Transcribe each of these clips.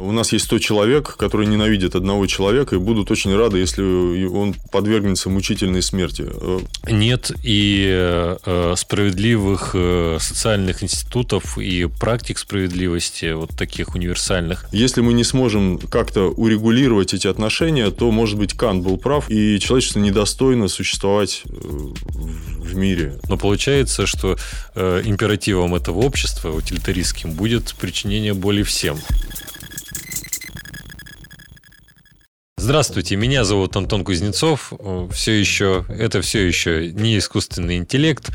У нас есть 100 человек, которые ненавидят одного человека и будут очень рады, если он подвергнется мучительной смерти. Нет и э, справедливых э, социальных институтов и практик справедливости, вот таких универсальных. Если мы не сможем как-то урегулировать эти отношения, то, может быть, Кант был прав, и человечество недостойно существовать э, в мире. Но получается, что императивом этого общества, утилитаристским, будет причинение боли всем. Здравствуйте, меня зовут Антон Кузнецов. Все еще, это все еще не искусственный интеллект.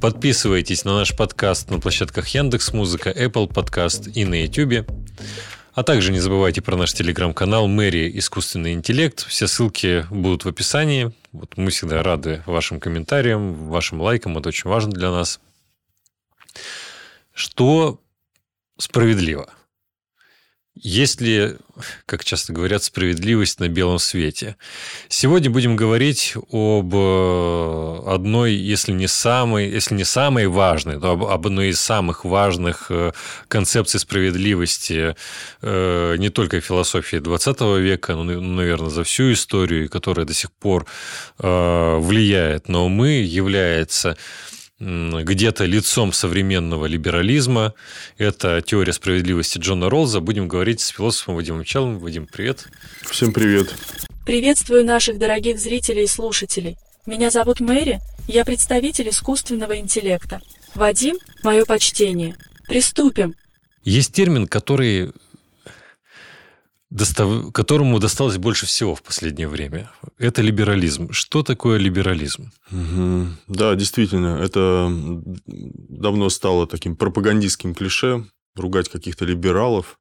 Подписывайтесь на наш подкаст на площадках Яндекс Музыка, Apple Podcast и на YouTube. А также не забывайте про наш телеграм-канал Мэри Искусственный интеллект. Все ссылки будут в описании. Вот мы всегда рады вашим комментариям, вашим лайкам. Это очень важно для нас. Что справедливо? Есть ли, как часто говорят, справедливость на белом свете? Сегодня будем говорить об э, одной, если не самой, если не самой важной, то об, об одной из самых важных э, концепций справедливости э, не только философии 20 века, но, наверное, за всю историю, которая до сих пор влияет на умы, является где-то лицом современного либерализма. Это теория справедливости Джона Ролза. Будем говорить с философом Вадимом Чалом. Вадим, привет. Всем привет. Приветствую наших дорогих зрителей и слушателей. Меня зовут Мэри, я представитель искусственного интеллекта. Вадим, мое почтение. Приступим. Есть термин, который достав... которому досталось больше всего в последнее время. Это либерализм. Что такое либерализм? Угу. Да, действительно, это давно стало таким пропагандистским клише ругать каких-то либералов.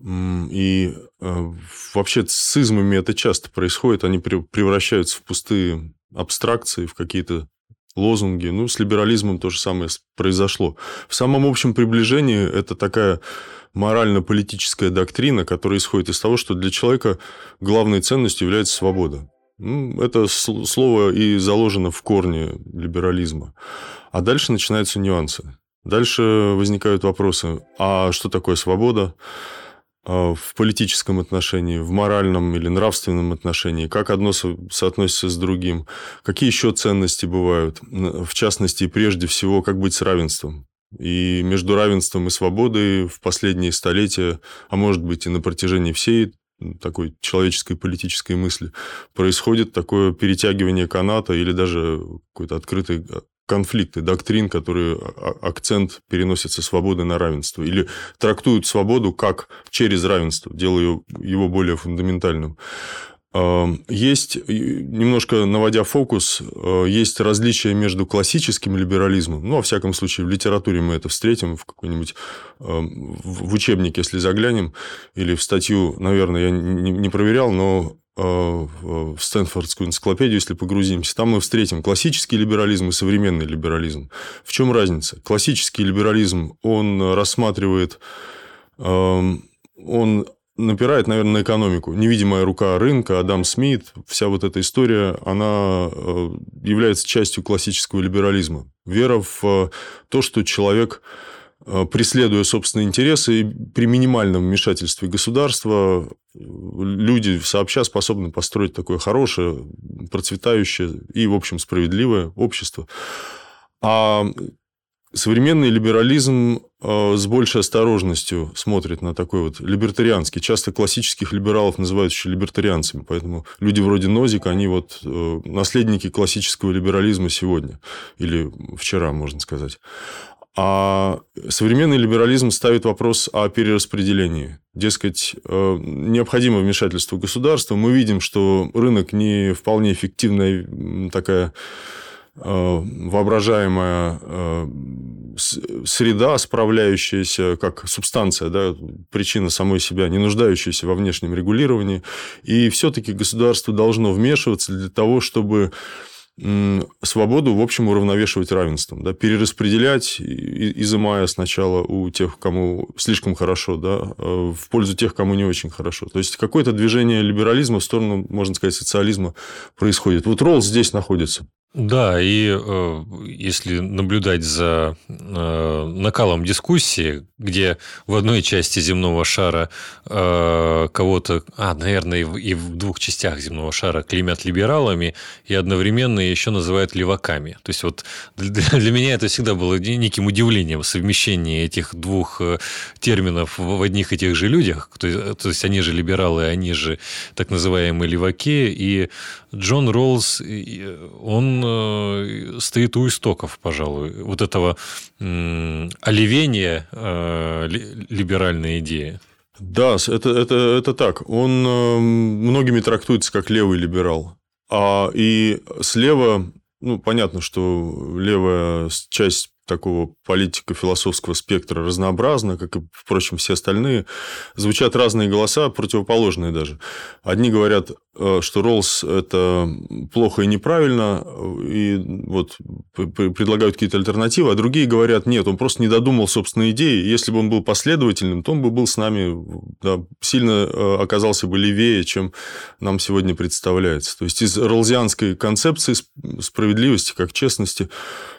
И э, вообще с измами это часто происходит. Они превращаются в пустые абстракции, в какие-то лозунги. Ну, с либерализмом то же самое произошло. В самом общем приближении это такая морально-политическая доктрина, которая исходит из того, что для человека главной ценностью является свобода. Ну, это слово и заложено в корне либерализма. А дальше начинаются нюансы. Дальше возникают вопросы, а что такое свобода в политическом отношении, в моральном или нравственном отношении, как одно соотносится с другим, какие еще ценности бывают, в частности, прежде всего, как быть с равенством. И между равенством и свободой в последние столетия, а может быть и на протяжении всей такой человеческой политической мысли, происходит такое перетягивание каната или даже какой-то открытый конфликты доктрин, которые акцент переносят со свободы на равенство. Или трактуют свободу как через равенство, делая его более фундаментальным. Есть, немножко наводя фокус, есть различия между классическим либерализмом, ну, во всяком случае, в литературе мы это встретим, в какой-нибудь в учебник, если заглянем, или в статью, наверное, я не проверял, но в Стэнфордскую энциклопедию, если погрузимся, там мы встретим классический либерализм и современный либерализм. В чем разница? Классический либерализм, он рассматривает он напирает, наверное, на экономику. Невидимая рука рынка, Адам Смит, вся вот эта история, она э, является частью классического либерализма. Вера в э, то, что человек, э, преследуя собственные интересы, при минимальном вмешательстве государства, люди сообща способны построить такое хорошее, процветающее и, в общем, справедливое общество. А Современный либерализм э, с большей осторожностью смотрит на такой вот либертарианский. Часто классических либералов называют еще либертарианцами, поэтому люди вроде Нозика, они вот э, наследники классического либерализма сегодня или вчера, можно сказать. А современный либерализм ставит вопрос о перераспределении. Дескать, э, необходимо вмешательство государства. Мы видим, что рынок не вполне эффективная такая Э, воображаемая э, среда, справляющаяся как субстанция, да, причина самой себя, не нуждающаяся во внешнем регулировании. И все-таки государство должно вмешиваться для того, чтобы свободу, в общем, уравновешивать равенством, да, перераспределять, изымая сначала у тех, кому слишком хорошо, да, э, в пользу тех, кому не очень хорошо. То есть, какое-то движение либерализма в сторону, можно сказать, социализма происходит. Вот Роллс здесь находится. Да, и э, если наблюдать за э, накалом дискуссии, где в одной части земного шара э, кого-то, а, наверное, и в, и в двух частях земного шара клеймят либералами, и одновременно еще называют леваками. То есть вот для, меня это всегда было неким удивлением совмещение этих двух э, терминов в одних и тех же людях. То есть, то есть они же либералы, они же так называемые леваки, и Джон Роллс, он э, стоит у истоков, пожалуй, вот этого оливения э, либеральной идеи. Да, это, это, это так. Он э, многими трактуется как левый либерал. А и слева, ну, понятно, что левая часть такого политико-философского спектра разнообразно, как и, впрочем, все остальные. Звучат разные голоса, противоположные даже. Одни говорят, э, что Роллс – это плохо и неправильно, и вот предлагают какие-то альтернативы, а другие говорят, нет, он просто не додумал собственной идеи, если бы он был последовательным, то он бы был с нами, да, сильно э, оказался бы левее, чем нам сегодня представляется. То есть, из роллзианской концепции справедливости, как честности,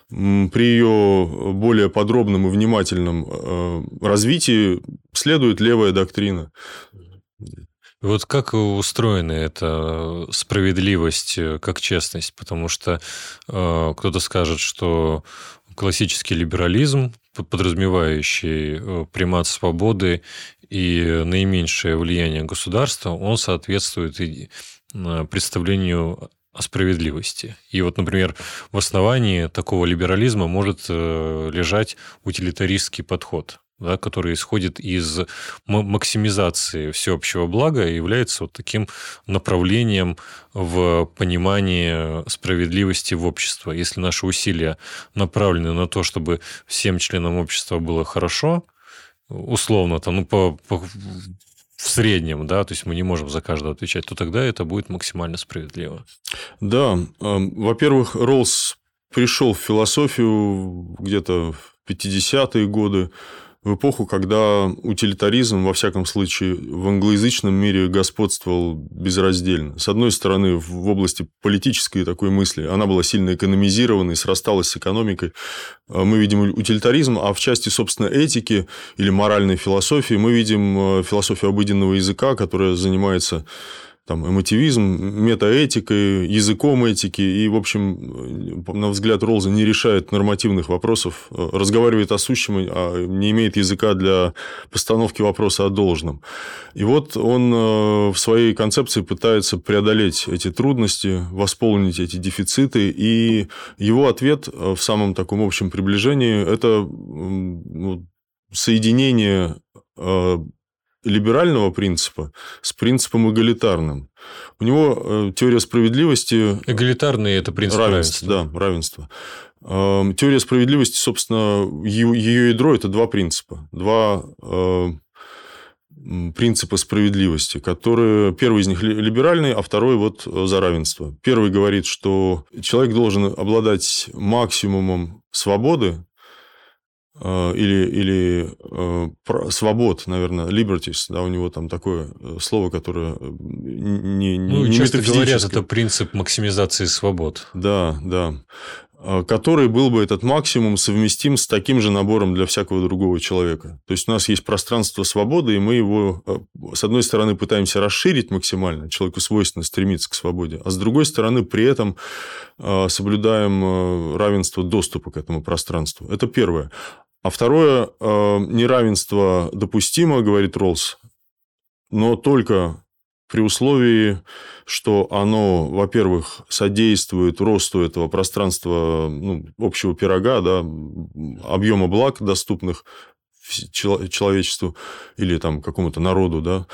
при ее более подробном и внимательном э, развитии следует левая доктрина. Вот как устроена эта справедливость э, как честность? Потому что э, кто-то скажет, что классический либерализм, подразумевающий э, примат свободы и наименьшее влияние государства, он соответствует представлению о справедливости. И вот, например, в основании такого либерализма может э, лежать утилитаристский подход, да, который исходит из максимизации всеобщего блага и является вот таким направлением в понимании справедливости в обществе. Если наши усилия направлены на то, чтобы всем членам общества было хорошо, условно, там, ну, по, по в среднем, да, то есть мы не можем за каждого отвечать, то тогда это будет максимально справедливо. Да, во-первых, Роллс пришел в философию где-то в 50-е годы, в эпоху, когда утилитаризм, во всяком случае, в англоязычном мире господствовал безраздельно. С одной стороны, в области политической такой мысли она была сильно экономизирована и срасталась с экономикой. А мы видим утилитаризм, а в части, собственно, этики или моральной философии мы видим э, философию обыденного языка, которая занимается там, эмотивизм, метаэтикой, языком этики, и, в общем, на взгляд Ролза не решает нормативных вопросов, разговаривает о сущем, а не имеет языка для постановки вопроса о должном. И вот он э, в своей концепции пытается преодолеть эти трудности, восполнить эти дефициты, и его ответ в самом таком общем приближении – это соединение э, либерального принципа с принципом эгалитарным. У него э, теория справедливости... Эгалитарный – это принцип равенства. равенства. Да, равенства. Эм, теория справедливости, собственно, ее ядро – это два принципа. Два э, принципа справедливости, которые... Первый из них либеральный, а второй вот за равенство. Первый говорит, что человек должен обладать максимумом свободы, Э, или, или э, свобод, наверное, liberties, да, у него там такое э, слово, которое не, не, ну, не часто говорят, это принцип максимизации свобод. Да, да. Который был бы этот максимум совместим с таким же набором для всякого другого человека. То есть у нас есть пространство свободы, и мы его, с одной стороны, пытаемся расширить максимально, человеку свойственно стремиться к свободе, а с другой стороны, при этом соблюдаем равенство доступа к этому пространству. Это первое. А второе, э, неравенство допустимо, говорит Роллс, но только при условии, что оно, во-первых, содействует росту этого пространства ну, общего пирога, да, объема благ, доступных человечеству или там какому-то народу, да,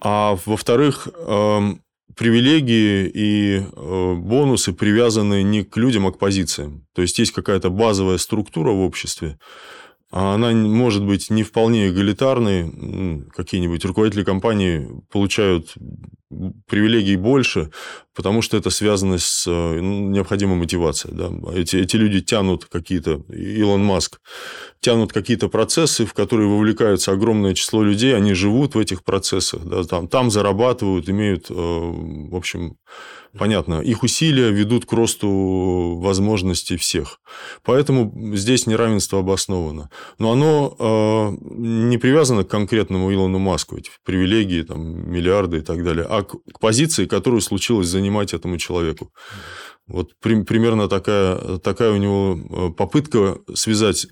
а во-вторых, эм, привилегии и э, бонусы привязаны не к людям, а к позициям. То есть есть какая-то базовая структура в обществе, а она может быть не вполне эгалитарной. Какие-нибудь руководители компании получают привилегий больше, потому что это связано с э, ну, необходимой мотивацией. Да? Эти, эти люди тянут какие-то, Илон Маск, тянут какие-то процессы, в которые вовлекаются огромное число людей, они живут в этих процессах, да? там, там зарабатывают, имеют, э, в общем, понятно, их усилия ведут к росту возможностей всех. Поэтому здесь неравенство обосновано. Но оно э, не привязано к конкретному Илону Маску, эти привилегии, там, миллиарды и так далее, а к, к позиции, которую случилось занимать этому человеку. Вот при, примерно такая, такая у него э, попытка связать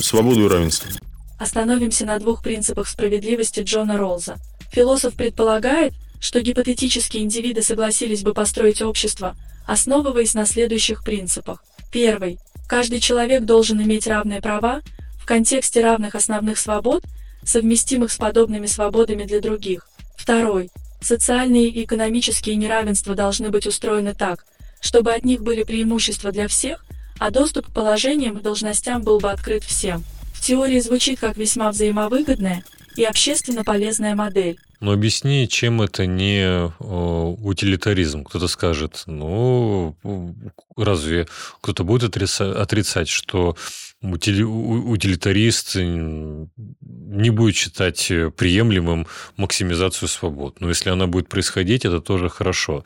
свободу и равенство. Остановимся на двух принципах справедливости Джона Ролза. Философ предполагает, что гипотетические индивиды согласились бы построить общество, основываясь на следующих принципах. Первый. Каждый человек должен иметь равные права в контексте равных основных свобод, совместимых с подобными свободами для других. Второй. Социальные и экономические неравенства должны быть устроены так, чтобы от них были преимущества для всех, а доступ к положениям и должностям был бы открыт всем. В теории звучит как весьма взаимовыгодная и общественно полезная модель. Но объясни, чем это не утилитаризм. Кто-то скажет, ну, разве кто-то будет отрицать, что утилитарист не будет считать приемлемым максимизацию свобод. Но если она будет происходить, это тоже хорошо.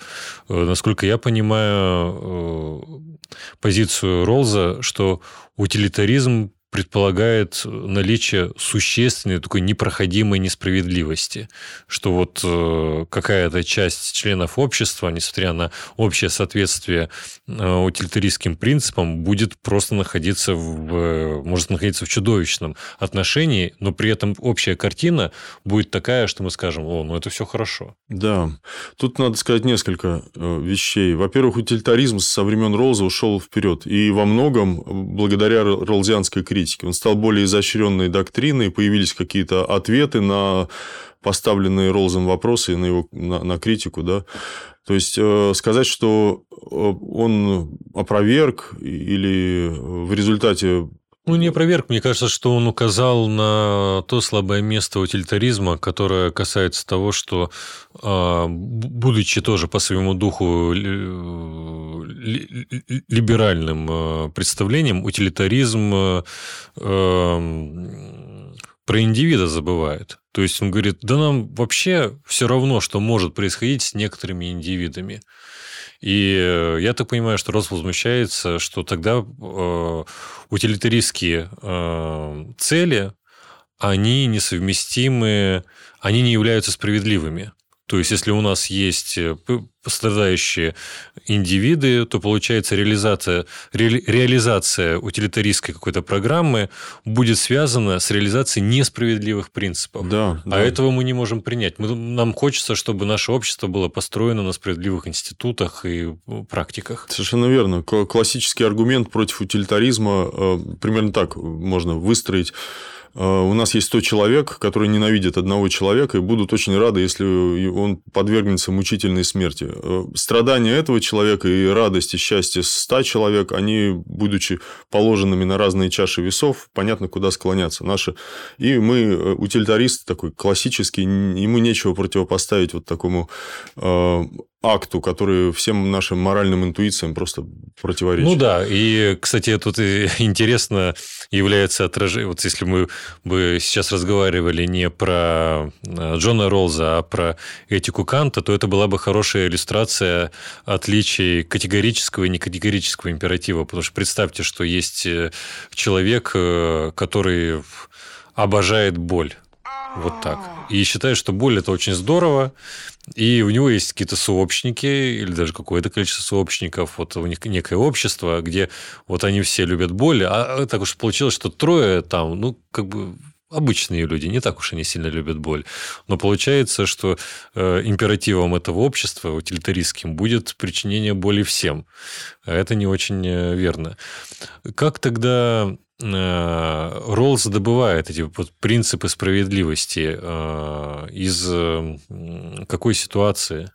Э, насколько я понимаю позицию Ролза, что утилитаризм предполагает наличие существенной такой непроходимой несправедливости, что вот э, какая-то часть членов общества, несмотря на общее соответствие э, утилитаристским принципам, будет просто находиться в, может находиться в чудовищном отношении, но при этом общая картина будет такая, что мы скажем, о, ну это все хорошо. Да, тут надо сказать несколько э, вещей. Во-первых, утилитаризм со времен Ролза ушел вперед, и во многом благодаря ролзианской критике политики. Он стал более изощренной доктриной, появились какие-то ответы на поставленные Ролзом вопросы на, его, на, на критику, да. То есть э, сказать, что э, он опроверг или в результате ну, не опроверг. Мне кажется, что он указал на то слабое место утилитаризма, которое касается того, что, а, будучи тоже по своему духу либеральным э, представлением, утилитаризм э, эм, про индивида забывает. То есть он говорит, да нам вообще все равно, что может происходить с некоторыми индивидами. И э, я так понимаю, что Рос возмущается, что тогда э, утилитаристские э, цели, они несовместимы, они не являются справедливыми. То есть, если у нас есть э, страдающие индивиды, то получается реализация, ре, реализация утилитаристской какой-то программы будет связана с реализацией несправедливых принципов. Да, а этого мы не можем принять. Мы, нам хочется, чтобы наше общество было построено на справедливых институтах и э, практиках. Совершенно верно. Классический аргумент против утилитаризма э, примерно так можно выстроить у нас есть 100 человек, которые ненавидят одного человека и будут очень рады, если он подвергнется мучительной смерти. Э, страдания этого человека и радость и счастье 100 человек, они, будучи положенными на разные чаши весов, понятно, куда склоняться. Наши... И мы, э, утилитарист такой классический, ему нечего противопоставить вот такому акту, который всем нашим моральным интуициям просто противоречит. Ну да, и, кстати, тут интересно является отражение, вот если мы бы сейчас разговаривали не про э, Джона Ролза, а про этику Канта, то это была бы хорошая иллюстрация отличий категорического и некатегорического императива, потому что представьте, что есть э, человек, э, который обожает боль. Вот так. И считает, что боль это очень здорово, и у него есть какие-то сообщники, или даже какое-то количество сообщников, вот у них некое общество, где вот они все любят боль, а так уж получилось, что трое там, ну, как бы обычные люди, не так уж они сильно любят боль. Но получается, что э, императивом этого общества, утилитаристским, будет причинение боли всем. А это не очень э, верно. Как тогда Роллс добывает эти вот принципы справедливости э, из какой ситуации?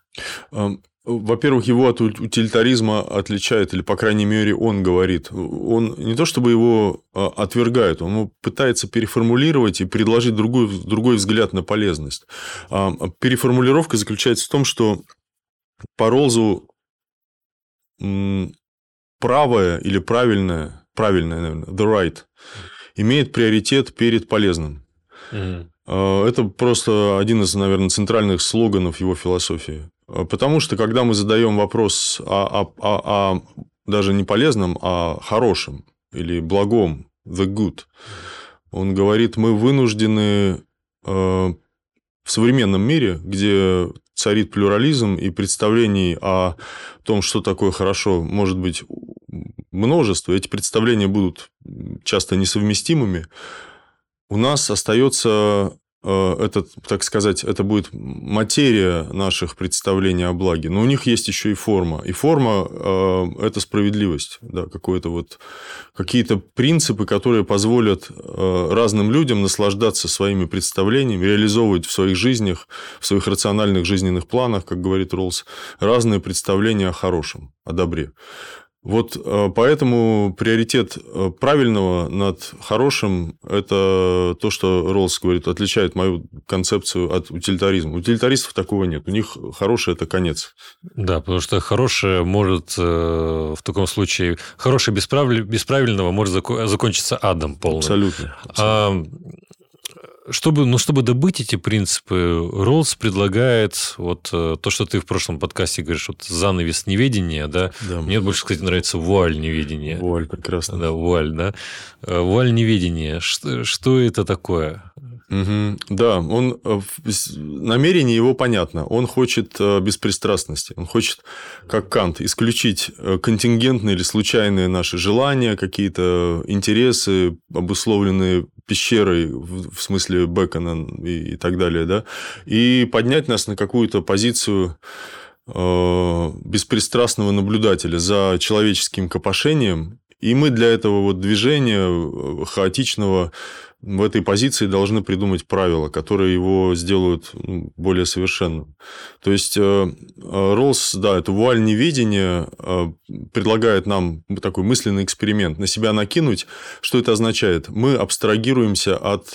Эм, во-первых, его от утилитаризма отличает, или, по крайней мере, он говорит. Он не то чтобы его отвергает, он пытается переформулировать и предложить другой, другой взгляд на полезность. А, переформулировка заключается в том, что по Ролзу правое или правильное, правильное, наверное, the right, имеет приоритет перед полезным. Mm. Это просто один из, наверное, центральных слоганов его философии. А, потому что, когда мы задаем вопрос о, о, о, о даже не полезном, а хорошем или благом, the good, он говорит, мы вынуждены э, в современном мире, где царит плюрализм и представлений о том, что такое хорошо, может быть множество, эти представления будут часто несовместимыми, у нас остается Э, этот, так сказать, это будет материя наших представлений о благе, но у них есть еще и форма. И форма э, – это справедливость, да, какое-то вот, какие-то принципы, которые позволят э, разным людям наслаждаться своими представлениями, реализовывать в своих жизнях, в своих рациональных жизненных планах, как говорит Ролз, разные представления о хорошем, о добре. Вот э, поэтому приоритет э, правильного над хорошим – это то, что Ролз говорит, отличает мою концепцию от утилитаризма. Утилитаристов такого нет. У них хорошее – это конец. Да, потому что хорошее может э, в таком случае… Хорошее без, без правильного может закончиться адом полным. Абсолютно. абсолютно. Чтобы, ну, чтобы добыть эти принципы, Роллс предлагает вот э, то, что ты в прошлом подкасте говоришь, вот занавес неведения, да? да. Мне больше, кстати, нравится вуаль неведения. Вуаль, прекрасно. Да, вуаль, да. Э, вуаль неведения. Что, что это такое? Угу. Да, он э, намерение его понятно. Он хочет беспристрастности. Он хочет, как Кант, исключить контингентные или случайные наши желания, какие-то интересы, обусловленные пещерой, в смысле Бекона и, так далее, да, и поднять нас на какую-то позицию э, беспристрастного наблюдателя за человеческим копошением. И мы для этого вот движения э, хаотичного в этой позиции должны придумать правила, которые его сделают ну, более совершенным. То есть, э, э, Роллс, да, это вуаль неведения предлагает нам такой мысленный эксперимент, на себя накинуть. Что это означает? Мы абстрагируемся от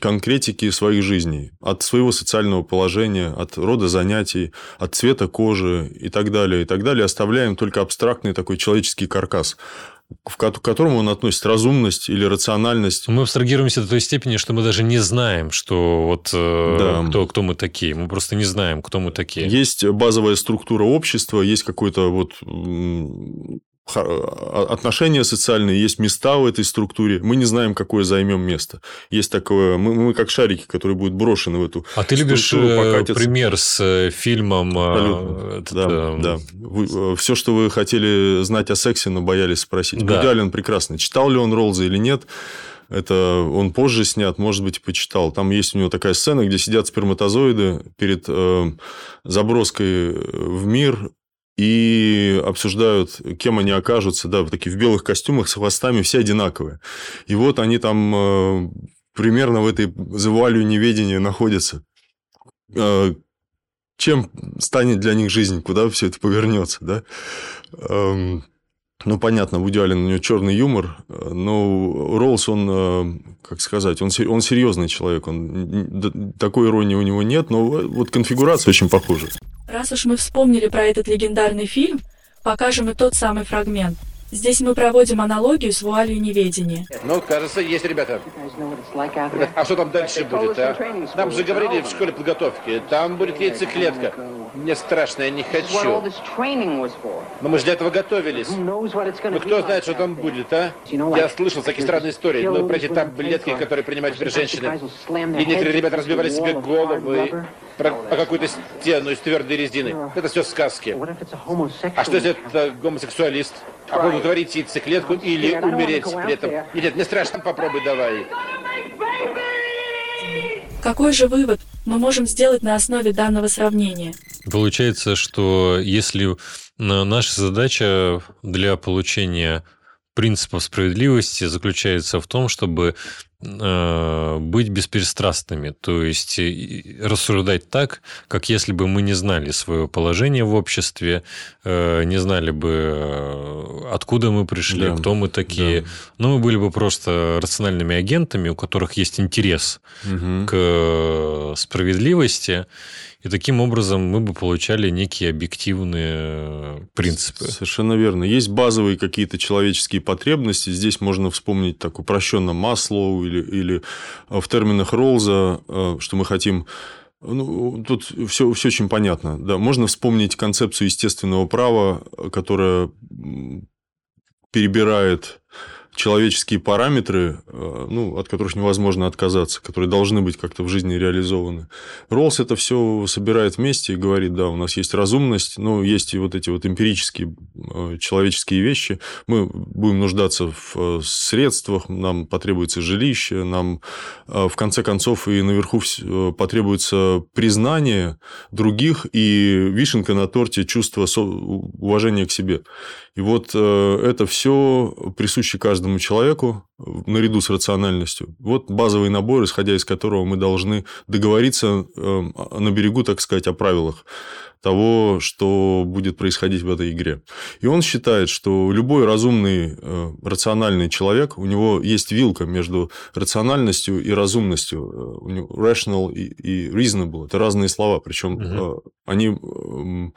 конкретики своих жизней, от своего социального положения, от рода занятий, от цвета кожи и так далее, и так далее. Оставляем только абстрактный такой человеческий каркас к которому он относит разумность или рациональность. Мы абстрагируемся до той степени, что мы даже не знаем, что вот э, да. кто, кто мы такие. Мы просто не знаем, кто мы такие. Есть базовая структура общества, есть какой-то вот отношения социальные, есть места в этой структуре. Мы не знаем, какое займем место. Есть такое, мы, мы как шарики, которые будут брошены в эту. А ты любишь э, покатятся. пример с э, фильмом? Э. Этот, да, э... да. Вы, все, что вы хотели знать о сексе, но боялись спросить. Да. Вуди прекрасный. Читал ли он Роллза или нет? Это он позже снят, может быть, почитал. Там есть у него такая сцена, где сидят сперматозоиды перед э, заброской в мир и обсуждают, кем они окажутся, да, такие в белых костюмах с хвостами, все одинаковые. И вот они там э, примерно в этой завуалью неведения находятся. Э, чем станет для них жизнь, куда все это повернется, да? Ну, понятно, Вуди Аллен, у него черный юмор, но Роллс, он, э, как сказать, он, он серьезный человек, он, такой иронии у него нет, но вот конфигурация очень похожа. Раз уж мы вспомнили про этот легендарный фильм, покажем и тот самый фрагмент. Здесь мы проводим аналогию с вуалью неведения. Ну, кажется, есть, ребята. А что там дальше будет, а? Нам же говорили в школе подготовки. Там будет яйцеклетка. Мне страшно, я не хочу. Но мы же для этого готовились. Ну, кто знает, что там будет, а? Я слышал всякие странные истории. Ну, про эти таблетки, которые принимают теперь женщины. И некоторые ребята разбивали себе головы про, по какую-то стену из твердой резины. Это все сказки. А что если это гомосексуалист? Оплодотворить яйцеклетку или умереть при этом? Нет, нет, не страшно, попробуй давай. Какой же вывод мы можем сделать на основе данного сравнения? Получается, что если наша задача для получения принципов справедливости заключается в том, чтобы э, быть беспристрастными, то есть рассуждать так, как если бы мы не знали свое положение в обществе, не знали бы, откуда мы пришли, да. кто мы такие. Да. Но мы были бы просто рациональными агентами, у которых есть интерес угу. к справедливости. И таким образом мы бы получали некие объективные принципы. Совершенно верно. Есть базовые какие-то человеческие потребности. Здесь можно вспомнить так упрощенно Маслоу или, или в терминах Ролза, э, что мы хотим ну, тут все, все очень понятно. Да, можно вспомнить концепцию естественного права, которая перебирает человеческие параметры, э, ну, от которых невозможно отказаться, которые должны быть как-то в жизни реализованы. Роллс это все собирает вместе и говорит, да, у нас есть разумность, но есть и вот эти вот эмпирические э, человеческие вещи. Мы будем нуждаться в э, средствах, нам потребуется жилище, нам в конце концов и наверху потребуется признание других и вишенка на торте чувство уважения к себе. И вот это все присуще каждому человеку наряду с рациональностью. Вот базовый набор, исходя из которого мы должны договориться эм, на берегу, так сказать, о правилах того, что будет происходить в этой игре. И он считает, что любой разумный, э, рациональный человек, у него есть вилка между рациональностью и разумностью. Э, у него rational и reasonable – это разные слова, причем угу. они эм,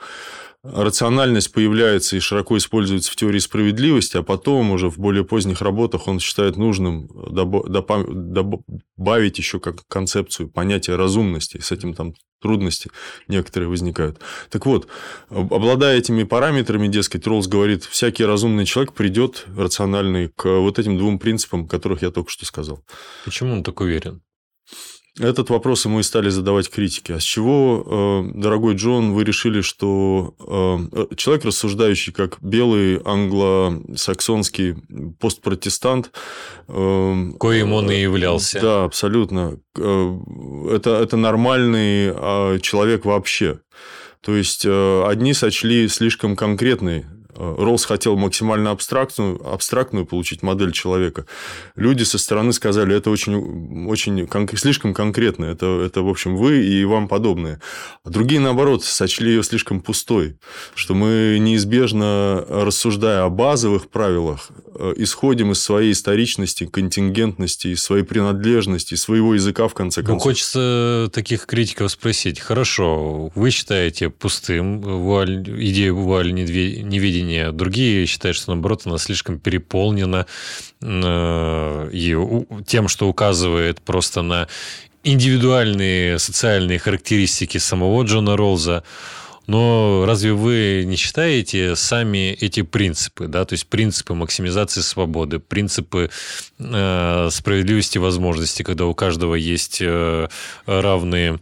рациональность появляется и широко используется в теории справедливости, а потом уже в более поздних работах он считает нужным добавить еще как концепцию понятия разумности. С этим там трудности некоторые возникают. Так вот, обладая этими параметрами, дескать, Роллс говорит, всякий разумный человек придет рациональный к вот этим двум принципам, которых я только что сказал. Почему он так уверен? Этот вопрос ему и стали задавать критики. А с чего, э, дорогой Джон, вы решили, что э, человек, рассуждающий как белый англосаксонский постпротестант... Э, Коим он и являлся. Да, абсолютно. Это, это нормальный а, человек вообще. То есть, одни сочли слишком конкретный Роллс хотел максимально абстрактную, абстрактную получить модель человека. Люди со стороны сказали, это очень, очень кон- слишком конкретно, это, это, в общем, вы и вам подобные. А другие, наоборот, сочли ее слишком пустой, что мы неизбежно, рассуждая о базовых правилах, э, исходим из своей историчности, контингентности, из своей принадлежности, из своего языка, в конце ну, концов. Ну, хочется таких критиков спросить. Хорошо, вы считаете пустым вуаль, идею вуаль неведения мнения. Другие считают, что, наоборот, она слишком переполнена э, и тем, что указывает просто на индивидуальные социальные характеристики самого Джона Ролза. Но разве вы не считаете сами эти принципы, да, то есть принципы максимизации свободы, принципы э, справедливости возможностей, когда у каждого есть э, равные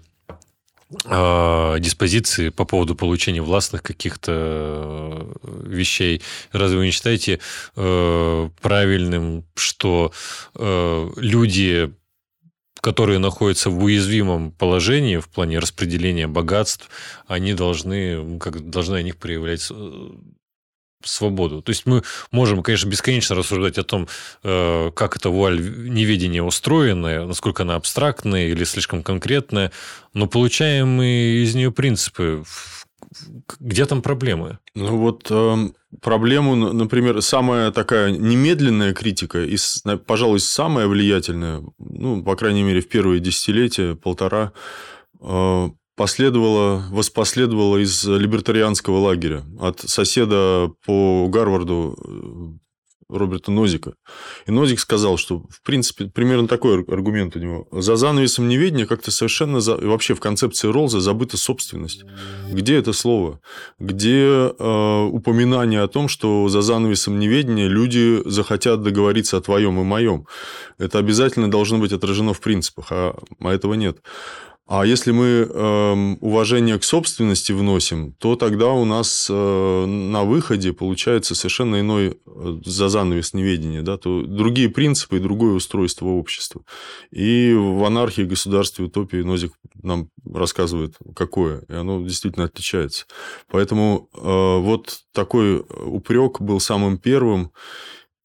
диспозиции по поводу получения властных каких-то э, вещей. Разве вы не считаете э, правильным, что э, люди которые находятся в уязвимом положении в плане распределения богатств, они должны, как должны о них проявлять свободу. То есть мы можем, конечно, бесконечно рассуждать о том, э, как эта вуаль неведения устроена, насколько она абстрактная или слишком конкретная, но получаем мы из нее принципы. Где там проблемы? Ну вот э, проблему, например, самая такая немедленная критика и, пожалуй, самая влиятельная, ну, по крайней мере, в первые десятилетия, полтора, э, последовало, воспоследовало из либертарианского лагеря от соседа по Гарварду э, Роберта Нозика. И Нозик сказал, что, в принципе, примерно такой аргумент у него. За занавесом неведения как-то совершенно... За... Вообще в концепции Ролза забыта собственность. Где это слово? Где э, упоминание о том, что за занавесом неведения люди захотят договориться о твоем и моем? Это обязательно должно быть отражено в принципах, а, а этого нет. А если мы э, уважение к собственности вносим, то тогда у нас э, на выходе получается совершенно иной э, за занавес неведения, да, то другие принципы и другое устройство общества. И в анархии, государстве, утопии Нозик нам рассказывает, какое, и оно действительно отличается. Поэтому э, вот такой упрек был самым первым.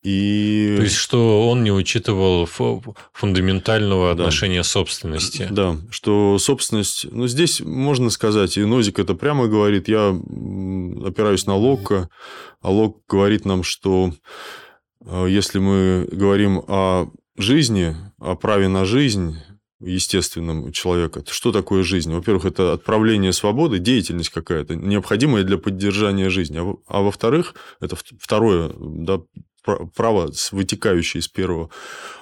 И... То есть, что он не учитывал фундаментального да. отношения собственности. Да, что собственность... Ну, здесь можно сказать, и Нозик это прямо говорит, я опираюсь на Локка, а Лок говорит нам, что э, если мы говорим о жизни, о праве на жизнь, естественном человека. Что такое жизнь? Во-первых, это отправление свободы, деятельность какая-то, необходимая для поддержания жизни. А, а во-вторых, это второе да, право, вытекающее из первого.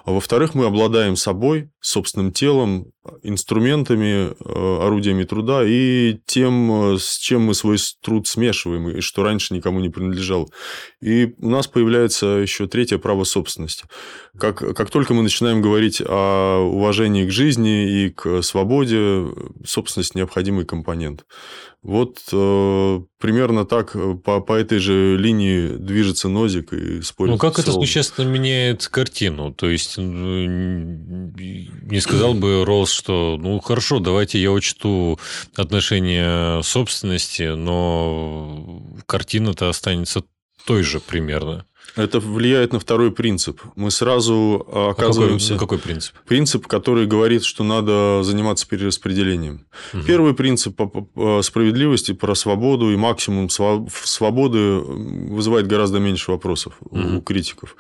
А во-вторых, мы обладаем собой, собственным телом, инструментами, э, орудиями труда и тем, э, с чем мы свой труд смешиваем, и что раньше никому не принадлежало. И у нас появляется еще третье право собственности. Как, как только мы начинаем говорить о уважении к жизни и к свободе, собственность – необходимый компонент. Вот э, примерно так э, по, по этой же линии движется Нозик и спорит. Ну, как это существенно меняет картину? То есть, не сказал бы Роллс, что, ну, хорошо, давайте я учту отношения собственности, но картина-то останется той же примерно. Это влияет на второй принцип. Мы сразу оказываемся... А какой, какой принцип? Принцип, который говорит, что надо заниматься перераспределением. Угу. Первый принцип по справедливости, про свободу и максимум свободы вызывает гораздо меньше вопросов угу. у критиков.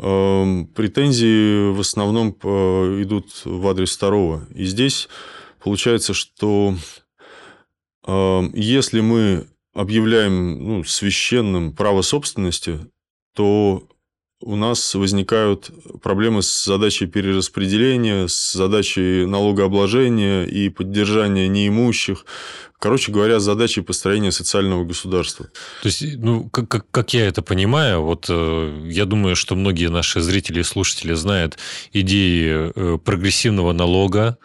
Эм, претензии в основном э, идут в адрес второго. И здесь получается, что эм, если мы объявляем ну, священным право собственности, то у нас возникают проблемы с задачей перераспределения, с задачей налогообложения и поддержания неимущих. Короче говоря, задачей построения социального государства. То есть, ну, как, как, как я это понимаю, вот э, я думаю, что многие наши зрители и слушатели знают идеи э, прогрессивного налога,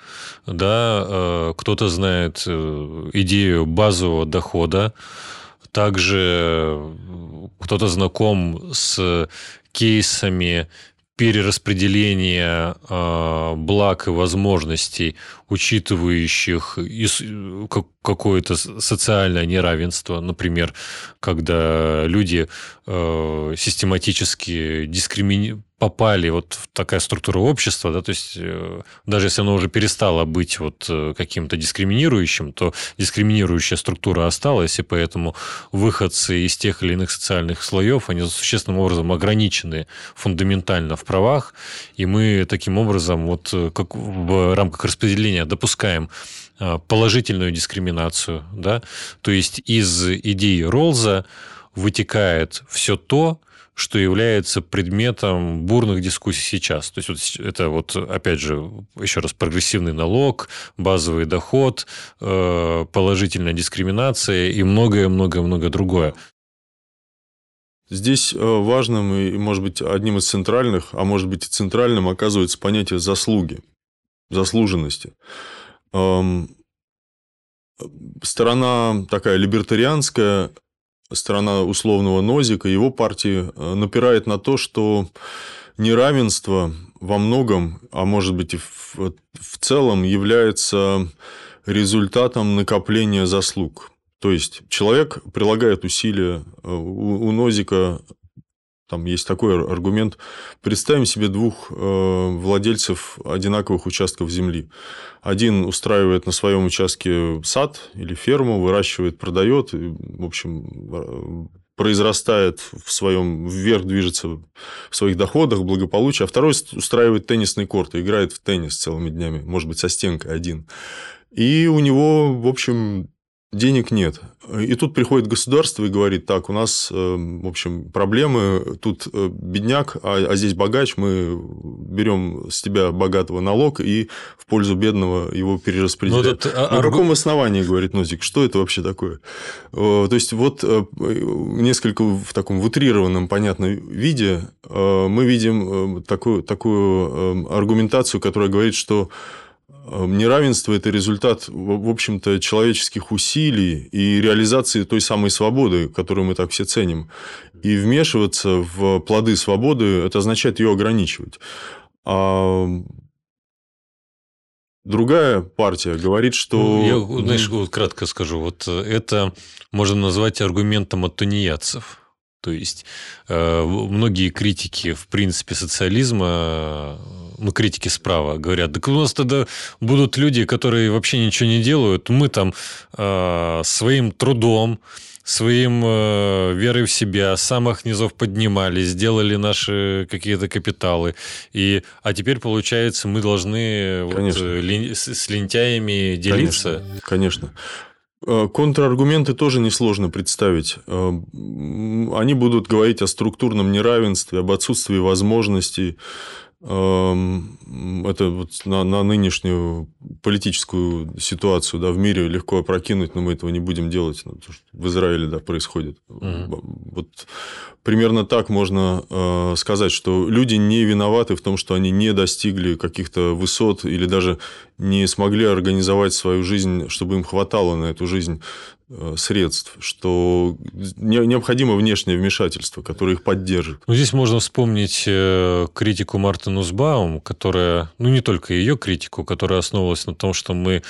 да, э, кто-то знает э, идею базового дохода, также кто-то знаком с кейсами перераспределения э, благ и возможностей, учитывающих какое-то социальное неравенство, например, когда люди э, систематически дискримини попали вот в такая структура общества, да, то есть э, даже если оно уже перестало быть вот э, каким-то дискриминирующим, то дискриминирующая структура осталась, и поэтому выходцы из тех или иных социальных слоев, они существенным образом ограничены фундаментально в правах, и мы таким образом вот э, как в рамках распределения допускаем положительную дискриминацию, да, то есть из идеи Ролза вытекает все то, что является предметом бурных дискуссий сейчас. То есть, вот это вот, опять же, еще раз, прогрессивный налог, базовый доход, э, положительная дискриминация и многое-многое-многое другое. Здесь э, важным и, может быть, одним из центральных, а может быть и центральным оказывается понятие заслуги, заслуженности. Эм, сторона такая либертарианская сторона условного Нозика, его партии э, напирает на то, что неравенство во многом, а может быть и в, в целом, является результатом накопления заслуг. То есть человек прилагает усилия, э, у, у Нозика там есть такой аргумент. Представим себе двух э, владельцев одинаковых участков земли. Один устраивает на своем участке сад или ферму, выращивает, продает, в общем, э, произрастает в своем, вверх движется в своих доходах, благополучии, а второй устраивает теннисный корт играет в теннис целыми днями, может быть, со стенкой один. И у него, в общем, денег нет. И тут приходит государство и говорит, так, у нас, э, в общем, проблемы, тут э, бедняк, а, а здесь богач, мы берем с тебя богатого налог и в пользу бедного его перераспределяем. Вот это... На каком основании, говорит Нозик, что это вообще такое? То есть, вот э, несколько в таком в утрированном, понятном виде мы видим такую, такую аргументацию, которая говорит, что неравенство – это результат, в общем-то, человеческих усилий и реализации той самой свободы, которую мы так все ценим. И вмешиваться в плоды свободы – это означает ее ограничивать. А другая партия говорит, что... Ну, я, знаешь, вот кратко скажу. Вот это можно назвать аргументом от тунеядцев. То есть э, многие критики, в принципе, социализма, ну, критики справа говорят, так у нас тогда будут люди, которые вообще ничего не делают, мы там э, своим трудом, своим э, верой в себя, самых низов поднимались, сделали наши какие-то капиталы. И, а теперь, получается, мы должны вот, э, ли, с, с лентяями делиться. Конечно. Конечно. Э, контраргументы тоже несложно представить. Э, они будут говорить о структурном неравенстве, об отсутствии возможностей, это вот на, на нынешнюю политическую ситуацию да, в мире легко опрокинуть, но мы этого не будем делать. Ну, потому что в Израиле да, происходит. Угу. Вот примерно так можно э, сказать, что люди не виноваты в том, что они не достигли каких-то высот или даже не смогли организовать свою жизнь, чтобы им хватало на эту жизнь Э, средств, что необходимо внешнее вмешательство, которое их поддержит. Ну, здесь можно вспомнить э, критику Марты Нусбаум, которая, ну, не только ее критику, которая основывалась на том, что мы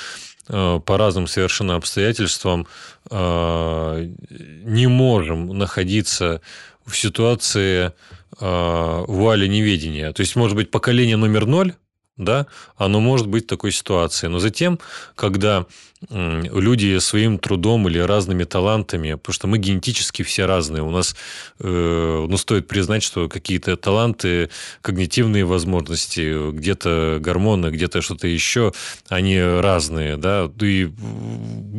э, по разным совершенно обстоятельствам не можем находиться в ситуации вуали неведения. То есть, может быть, поколение номер ноль, да, оно может быть в такой ситуации. Но затем, когда люди своим трудом или разными талантами, потому что мы генетически все разные. У нас, э, ну, стоит признать, что какие-то таланты, когнитивные возможности, где-то гормоны, где-то что-то еще, они разные, да. И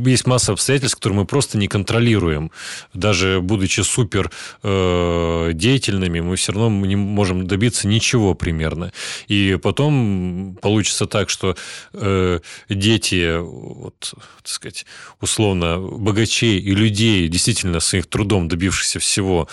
есть масса обстоятельств, которые мы просто не контролируем. Даже будучи супер э, деятельными, мы все равно не можем добиться ничего примерно. И потом получится так, что э, дети вот, так сказать, условно, богачей и людей, действительно своим трудом добившихся всего,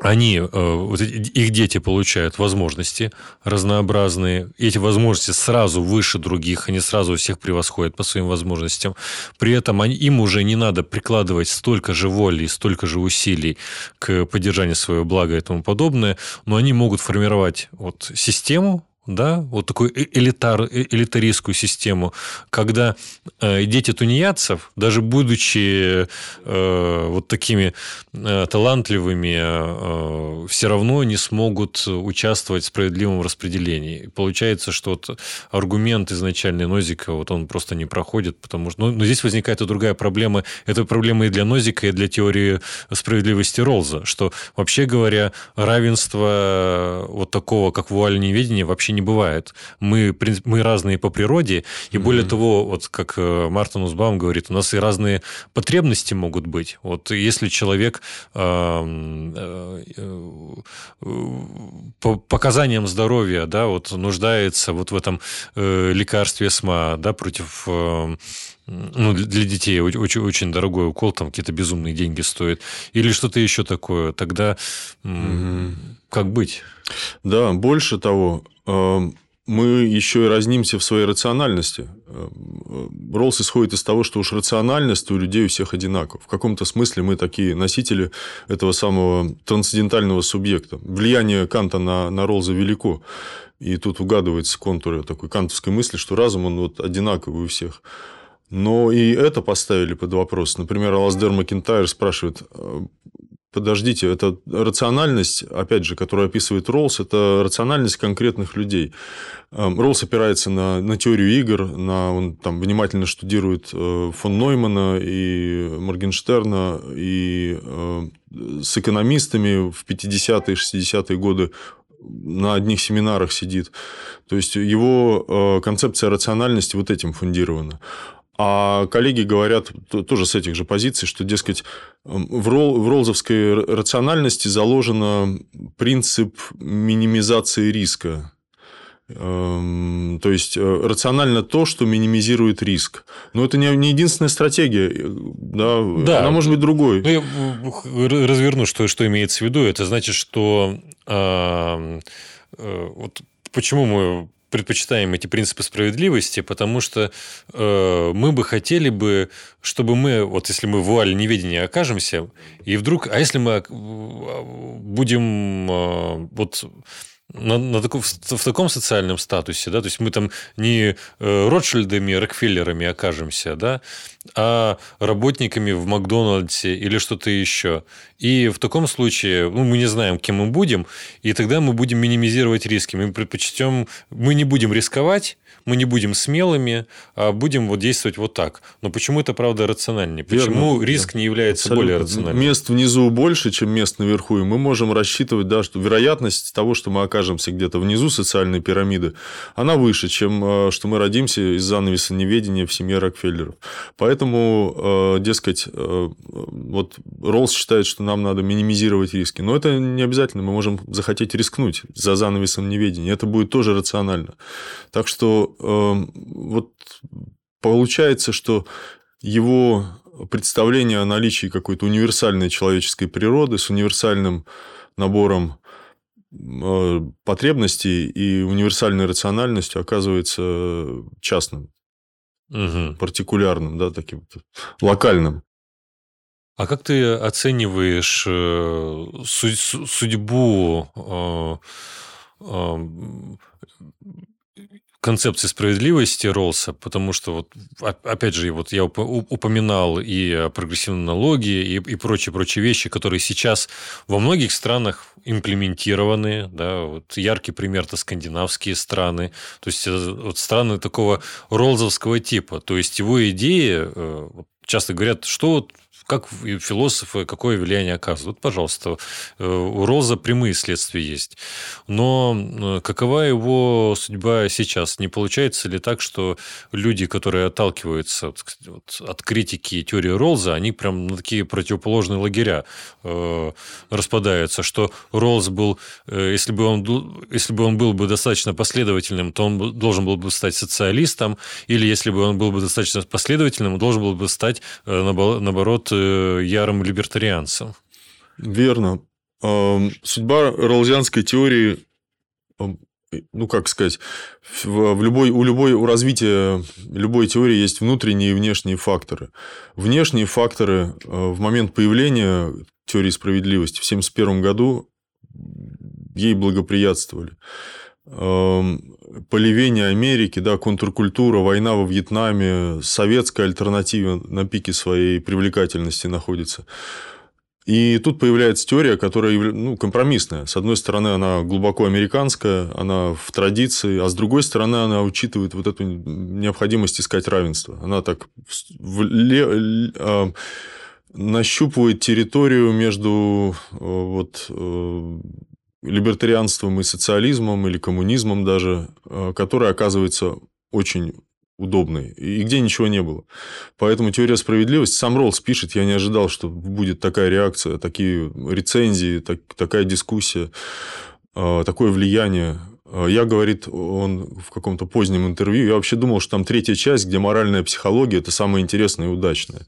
они, э, их дети получают возможности разнообразные. Эти возможности сразу выше других, они сразу всех превосходят по своим возможностям. При этом они, им уже не надо прикладывать столько же воли и столько же усилий к поддержанию своего блага и тому подобное, но они могут формировать вот систему, да, вот такую э, элитар, э, элитаристскую систему, когда э, дети тунеядцев, даже будучи э, вот такими э, талантливыми, э, все равно не смогут участвовать в справедливом распределении. Получается, что вот аргумент изначальный Нозика, вот он просто не проходит, потому что... Ну, но здесь возникает и другая проблема. Это проблема и для Нозика, и для теории справедливости Ролза, что, вообще говоря, равенство вот такого, как вуаль неведения, вообще не бывает. Мы, мы разные по природе, и mm-hmm. более того, вот как э, Мартин Узбаум говорит, у нас и разные потребности могут быть. Вот если человек э, э, по показаниям здоровья, да, вот нуждается вот в этом лекарстве СМА, да, против э, ну, для детей очень, очень дорогой укол, там какие-то безумные деньги стоят, или что-то еще такое, тогда угу. как быть? Да, больше того, эм, мы еще и разнимся в своей рациональности. Эм, Роллс исходит из того, что уж рациональность у людей у всех одинакова. В каком-то смысле мы такие носители этого самого трансцендентального субъекта. Влияние Канта на, на Роллза велико. И тут угадывается контуры такой кантовской мысли, что разум, он вот одинаковый у всех. Но и это поставили под вопрос. Например, Алаздер Макинтайр спрашивает, «Э, подождите, это рациональность, опять же, которую описывает Роллс, это рациональность конкретных людей. Эм, Роллс опирается на, на теорию игр, на, он там внимательно штудирует э, фон Ноймана и Моргенштерна, и э, с экономистами в 50-е, 60-е годы на одних семинарах сидит. То есть его концепция рациональности вот этим фундирована. А коллеги говорят тоже с этих же позиций, что, дескать, в, рол, в ролзовской рациональности заложен принцип минимизации риска. Эм, то есть э, рационально то, что минимизирует риск. Но это не, не единственная стратегия. Да, да. Она может быть другой. Ну, я разверну, что, что имеется в виду. Это значит, что э, э, вот почему мы предпочитаем эти принципы справедливости, потому что э, мы бы хотели бы, чтобы мы, вот если мы в вуале неведения окажемся, и вдруг, а если мы будем э, вот на, на таку, в, в таком социальном статусе, да, то есть мы там не э, Ротшильдами, Рокфеллерами окажемся, да, а работниками в Макдональдсе или что-то еще. И в таком случае ну, мы не знаем, кем мы будем, и тогда мы будем минимизировать риски. Мы предпочтем, мы не будем рисковать, мы не будем смелыми, а будем вот действовать вот так. Но почему это, правда, рациональнее? Почему Верно. риск не является Абсолютно. более рациональным? Мест внизу больше, чем мест наверху, и мы можем рассчитывать, да, что вероятность того, что мы окажемся где-то внизу социальной пирамиды, она выше, чем э, что мы родимся из занавеса неведения в семье Рокфеллеров. Поэтому, э, дескать, э, вот Роллс считает, что нам надо минимизировать риски. Но это не обязательно. Мы можем захотеть рискнуть за занавесом неведения. Это будет тоже рационально. Так что вот получается, что его представление о наличии какой-то универсальной человеческой природы с универсальным набором э, потребностей и универсальной рациональностью оказывается частным, угу. партикулярным, да, таким локальным. А как ты оцениваешь э, судьбу э, концепции справедливости Ролса, потому что вот опять же вот я упоминал и прогрессивные налоги и, и прочие прочие вещи, которые сейчас во многих странах имплементированы, да, вот яркий пример это скандинавские страны, то есть э, вот страны такого ролзовского типа, то есть его идеи э, часто говорят, что вот как философы, какое влияние оказывают. Вот, пожалуйста, э, у Роза прямые следствия есть. Но э, какова его судьба сейчас? Не получается ли так, что люди, которые отталкиваются от, от критики теории Ролза, они прям на такие противоположные лагеря э, распадаются, что Ролз был, э, если, бы он, если бы он был бы достаточно последовательным, то он должен был бы стать социалистом, или если бы он был бы достаточно последовательным, он должен был бы стать, э, наоборот, ярым либертарианцем. Верно. Судьба ролзианской теории ну, как сказать, в любой, у любой, у развития любой теории есть внутренние и внешние факторы. Внешние факторы э, в момент появления теории справедливости в 1971 году ей благоприятствовали поливение Америки, да, контркультура, война во Вьетнаме, советская альтернатива на пике своей привлекательности находится. И тут появляется теория, которая ну, компромиссная. С одной стороны, она глубоко американская, она в традиции, а с другой стороны, она учитывает вот эту необходимость искать равенство. Она так вле... А, нащупывает территорию между э, вот, э, либертарианством и социализмом или коммунизмом даже, э, который оказывается очень удобной, и где ничего не было. Поэтому теория справедливости, сам Роллс пишет, я не ожидал, что будет такая реакция, такие рецензии, так, такая дискуссия, э, такое влияние я, говорит, он в каком-то позднем интервью, я вообще думал, что там третья часть, где моральная психология, это самое интересное и удачное.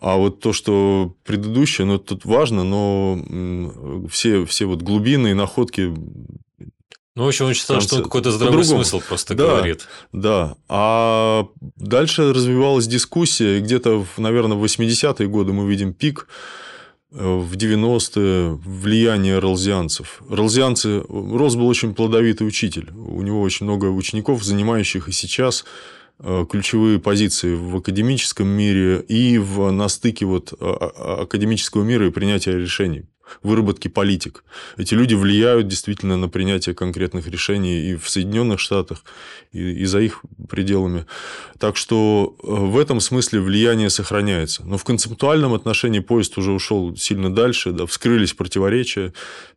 А вот то, что предыдущее, ну, тут важно, но все, все вот глубины и находки ну, в общем, он считал, что он какой-то здравый смысл просто да, говорит. Да. А дальше развивалась дискуссия, где-то, наверное, в 80-е годы мы видим пик в 90-е влияние ролзианцев. Ролзианцы... Ролз был очень плодовитый учитель. У него очень много учеников, занимающих и сейчас э, ключевые позиции в академическом мире и в, на стыке вот а, а, академического мира и принятия решений выработки политик. Эти люди влияют действительно на принятие конкретных решений и в Соединенных Штатах, и, и за их пределами. Так что э, в этом смысле влияние сохраняется. Но в концептуальном отношении поезд уже ушел сильно дальше, да, вскрылись противоречия.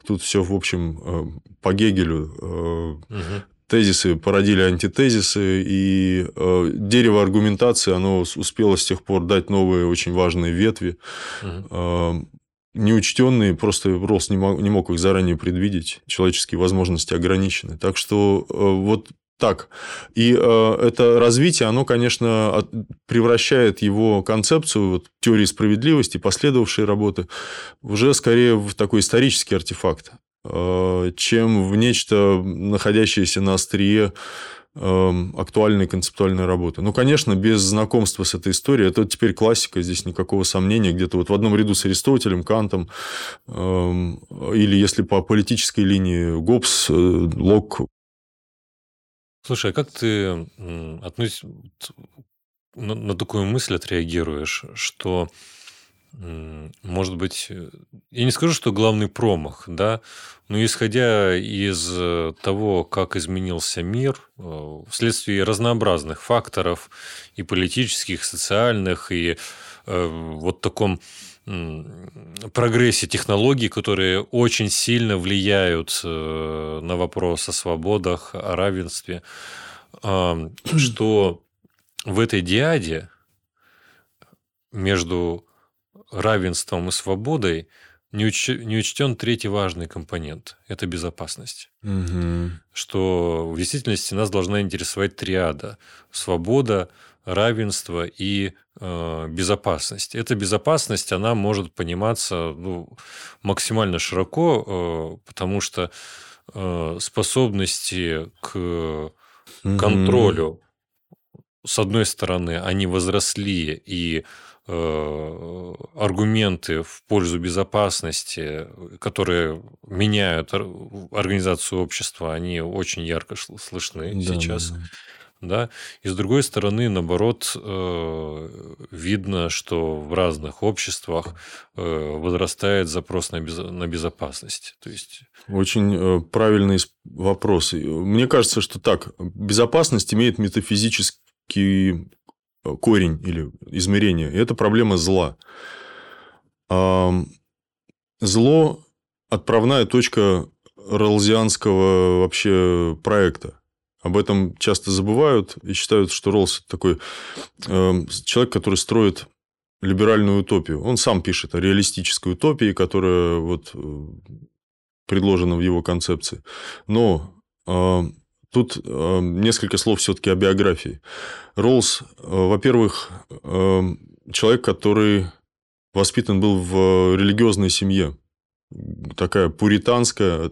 Тут все, в общем, э, по Гегелю угу тезисы породили антитезисы, и э, дерево аргументации, оно успело с тех пор дать новые очень важные ветви. Угу неучтенные, просто рост не мог, не мог их заранее предвидеть, человеческие возможности ограничены. Так что э, вот так. И э, это развитие, оно, конечно, превращает его концепцию вот, теории справедливости, последовавшей работы, уже скорее в такой исторический артефакт, э, чем в нечто, находящееся на острие актуальной концептуальной работы. Ну, конечно, без знакомства с этой историей, это теперь классика, здесь никакого сомнения, где-то вот в одном ряду с Аристотелем, Кантом, эм, или если по политической линии Гоббс, э, Лок. Слушай, а как ты относишься на, на такую мысль отреагируешь, что может быть, э, я не скажу, что главный промах, да, но исходя из э, того, как изменился мир, э, вследствие разнообразных факторов и политических, и социальных, и вот таком прогрессе технологий, которые очень сильно влияют на вопрос о свободах, о равенстве, что в этой диаде между равенством и свободой не, уч... не учтен третий важный компонент – это безопасность. Угу. Что в действительности нас должна интересовать триада – свобода, равенство и э, безопасность. Эта безопасность, она может пониматься ну, максимально широко, э, потому что э, способности к контролю, с одной стороны, они возросли, и аргументы в пользу безопасности, которые меняют организацию общества, они очень ярко слышны да, сейчас. Да, да. И с другой стороны, наоборот, э, видно, что в разных обществах э, возрастает запрос на, без... на безопасность. То есть... Очень правильный вопрос. Мне кажется, что так, безопасность имеет метафизический корень или измерение. И это проблема зла. Зло – отправная точка ролзианского вообще проекта. Об этом часто забывают и считают, что Роллс – такой человек, который строит либеральную утопию. Он сам пишет о реалистической утопии, которая вот э, предложена в его концепции. Но Тут э, несколько слов все-таки о биографии. Роллс, э, во-первых, э, человек, который воспитан был в религиозной семье. Такая пуританская,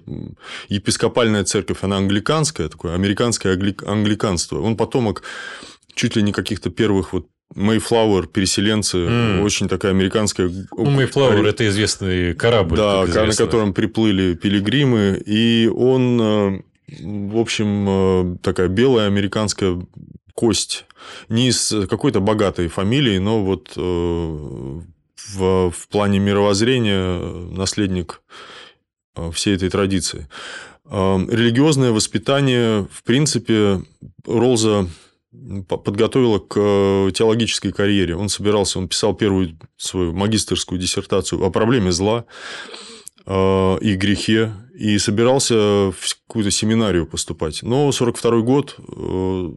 епископальная церковь, она англиканская, такое американское англиканство. Он потомок чуть ли не каких-то первых вот Mayflower, переселенцы, mm. очень такая американская... Ну, Mayflower – это известный корабль. Да, на котором приплыли пилигримы, и он в общем, э, такая белая американская кость. Не из какой-то богатой фамилии, но вот э, в, в плане мировоззрения наследник э, всей этой традиции. Религиозное воспитание, в принципе, Ролза подготовила к теологической карьере. Он собирался, он писал первую свою магистрскую диссертацию о проблеме зла. Э, и грехе, и собирался в какую-то семинарию поступать. Но 42 год, э,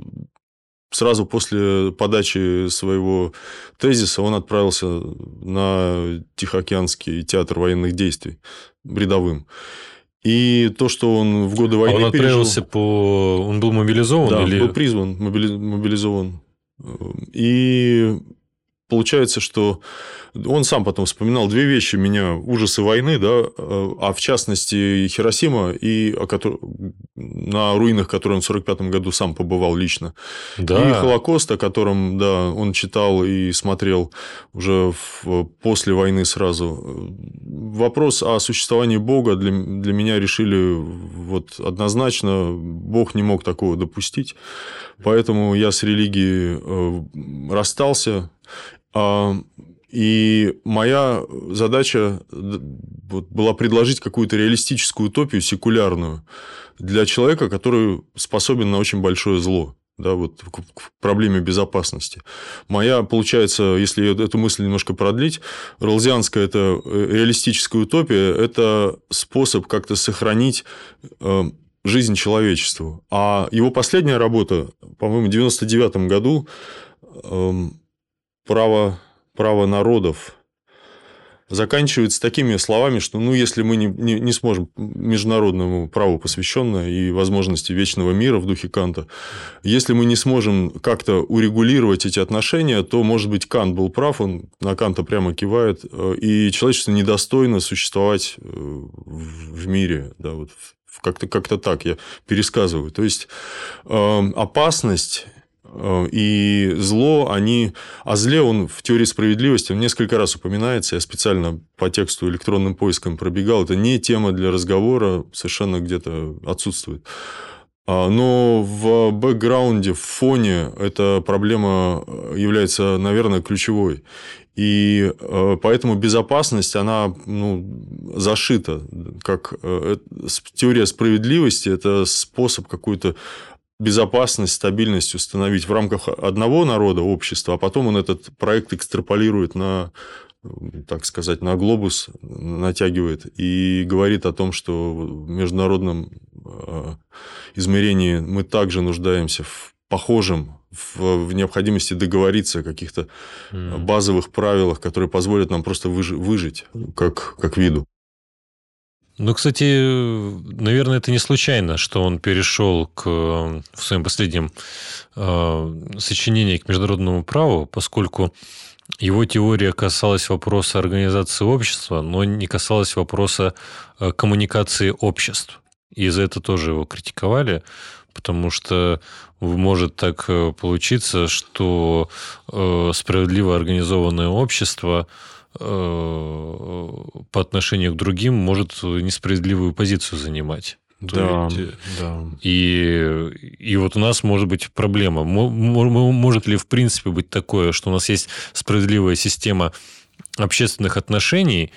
сразу после подачи своего тезиса, он отправился на Тихоокеанский театр военных действий рядовым. И то, что он в годы войны а он отправился пережил... по... Он был мобилизован? Да, или... был призван, мобилизован. И получается, что он сам потом вспоминал две вещи меня, ужасы войны, да, а в частности Хиросима, и на руинах, которые он в 1945 году сам побывал лично. Да. И Холокост, о котором, да, он читал и смотрел уже в, после войны сразу. Вопрос о существовании Бога для, для меня решили вот однозначно, Бог не мог такого допустить, поэтому я с религией э, расстался, и моя задача была предложить какую-то реалистическую утопию, секулярную, для человека, который способен на очень большое зло да, вот к проблеме безопасности. Моя, получается, если эту мысль немножко продлить, ролзианская это реалистическая утопия, это способ как-то сохранить э, жизнь человечеству. А его последняя работа, по-моему, в 99 году эм, право, право народов заканчивается такими словами, что ну, если мы не, не, не сможем международному праву посвященное и возможности вечного мира в духе Канта, если мы не сможем как-то урегулировать эти отношения, то, может быть, Кант был прав, он на Канта прямо кивает, и человечество недостойно существовать э, в мире, да, вот Как-то как так я пересказываю. То есть, э, опасность Э, и зло, они... О зле он в теории справедливости несколько раз упоминается. Я специально по тексту электронным поиском пробегал. Это не тема для разговора, совершенно где-то отсутствует. А, но в бэкграунде, в фоне эта проблема является, наверное, ключевой. И э, поэтому безопасность, она ну, зашита. Как э, теория справедливости – это способ какой-то безопасность, стабильность установить в рамках одного народа, общества, а потом он этот проект экстраполирует на так сказать, на глобус натягивает и говорит о том, что в международном э, измерении мы также нуждаемся в похожем, в, в необходимости договориться о каких-то базовых правилах, которые позволят нам просто выжить как, как виду. Ну, кстати, наверное, это не случайно, что он перешел к, в своем последнем э, сочинении к международному праву, поскольку его теория касалась вопроса организации общества, но не касалась вопроса э, коммуникации обществ. И за это тоже его критиковали, потому что может так э, получиться, что э, справедливо организованное общество по отношению к другим может несправедливую позицию занимать. Да, есть, да. И, и вот у нас может быть проблема. Может ли в принципе быть такое, что у нас есть справедливая система общественных отношений,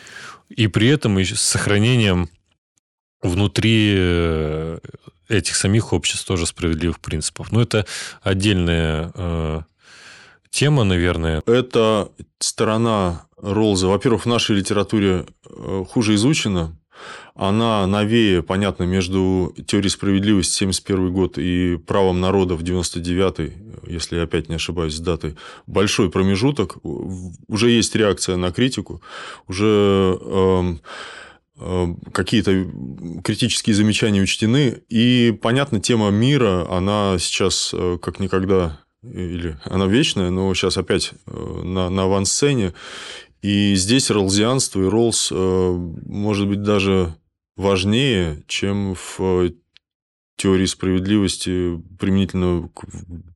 и при этом с сохранением внутри э, этих самих обществ тоже справедливых принципов. Но это отдельная э, тема, наверное. Это сторона Ролза, во-первых, в нашей литературе э, хуже изучена. Она новее, понятно, между теорией справедливости 71 год и правом народа в 99 если я опять не ошибаюсь с датой, большой промежуток. Уже есть реакция на критику, уже эм, э, какие-то критические замечания учтены. И, понятно, тема мира, она сейчас э, как никогда или она вечная, но сейчас опять на, на авансцене. И здесь ролзианство и ролс э, может быть даже важнее, чем в э, теории справедливости применительно к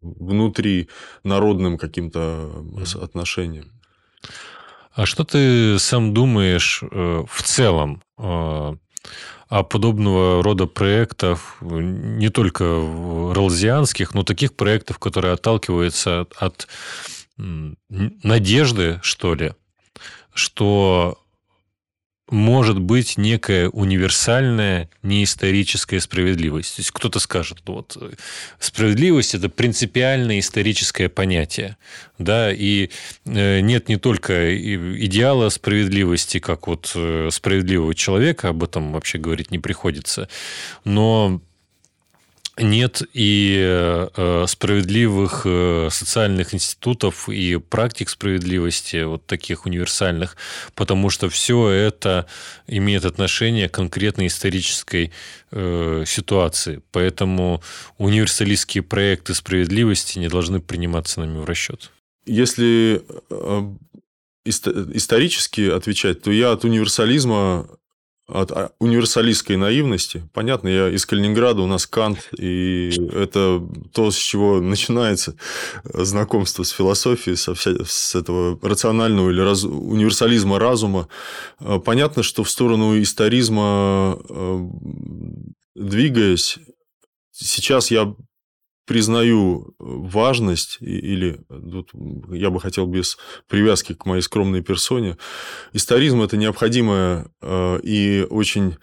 внутри народным каким-то отношениям. А что ты сам думаешь э, в целом о подобного рода проектах, не только ролзианских, но таких проектов, которые отталкиваются от надежды, что ли, что может быть некая универсальная неисторическая справедливость. То есть кто-то скажет, вот справедливость это принципиальное историческое понятие, да, и э, нет не только идеала справедливости, как вот э, справедливого человека, об этом вообще говорить не приходится, но нет и э, справедливых э, социальных институтов и практик справедливости, вот таких универсальных, потому что все это имеет отношение к конкретной исторической э, ситуации. Поэтому универсалистские проекты справедливости не должны приниматься нами в расчет. Если исторически отвечать, то я от универсализма от а, универсалистской наивности. Понятно, я из Калининграда, у нас Кант, и это то, с чего начинается знакомство с философией, со вся, с этого рационального или раз, универсализма разума. А, понятно, что в сторону историзма а, двигаясь, сейчас я признаю важность, или тут я бы хотел без привязки к моей скромной персоне, историзм – это необходимое э, и очень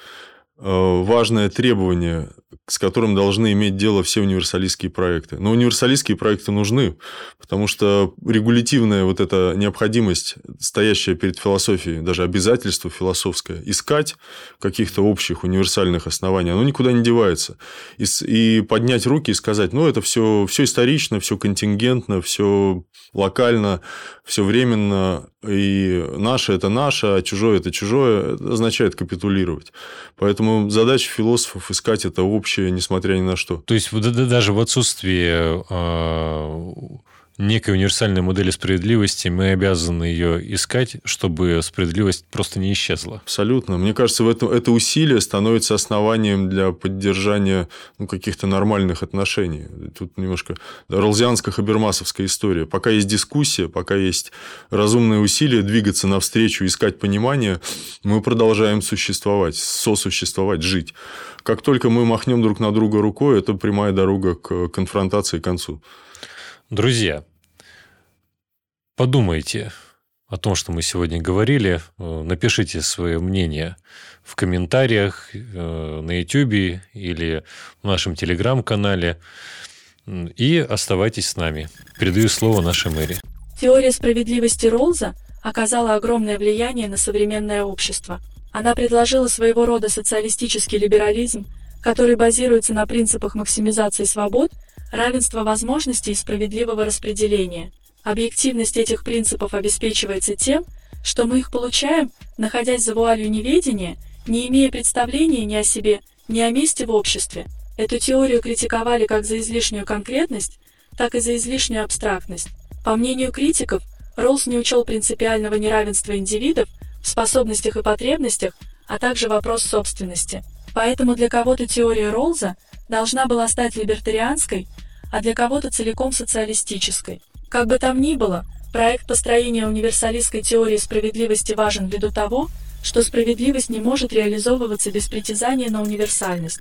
э, важное требование с которым должны иметь дело все универсалистские проекты. Но универсалистские проекты нужны, потому что регулятивная вот эта необходимость, стоящая перед философией, даже обязательство философское, искать каких-то общих универсальных оснований, оно никуда не девается. И, и поднять руки и сказать, ну, это все, все исторично, все контингентно, все локально, все временно, и наше – это наше, а чужое – это чужое, это означает капитулировать. Поэтому задача философов – искать это общее, несмотря ни на что. То есть, даже в отсутствии а, некой универсальной модели справедливости, мы обязаны ее искать, чтобы справедливость просто не исчезла. Абсолютно. Мне кажется, в этом, это усилие становится основанием для поддержания ну, каких-то нормальных отношений. Тут немножко ролзианско-хабермасовская история. Пока есть дискуссия, пока есть разумное усилие двигаться навстречу, искать понимание, мы продолжаем существовать, сосуществовать, жить. Как только мы махнем друг на друга рукой, это прямая дорога к конфронтации к концу. Друзья, подумайте о том, что мы сегодня говорили. Э, напишите свое мнение в комментариях э, на YouTube или в нашем телеграм-канале. И оставайтесь с нами. Передаю слово нашей мэри. Теория справедливости Ролза оказала огромное влияние на современное общество. Она предложила своего рода социалистический либерализм, который базируется на принципах максимизации свобод – равенство возможностей и справедливого распределения. Объективность этих принципов обеспечивается тем, что мы их получаем, находясь за вуалью неведения, не имея представления ни о себе, ни о месте в обществе. Эту теорию критиковали как за излишнюю конкретность, так и за излишнюю абстрактность. По мнению критиков, Роллс не учел принципиального неравенства индивидов в способностях и потребностях, а также вопрос собственности. Поэтому для кого-то теория Роллза должна была стать либертарианской, а для кого-то целиком социалистической. Как бы там ни было, проект построения универсалистской теории справедливости важен ввиду того, что справедливость не может реализовываться без притязания на универсальность.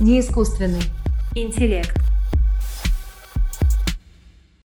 Неискусственный интеллект.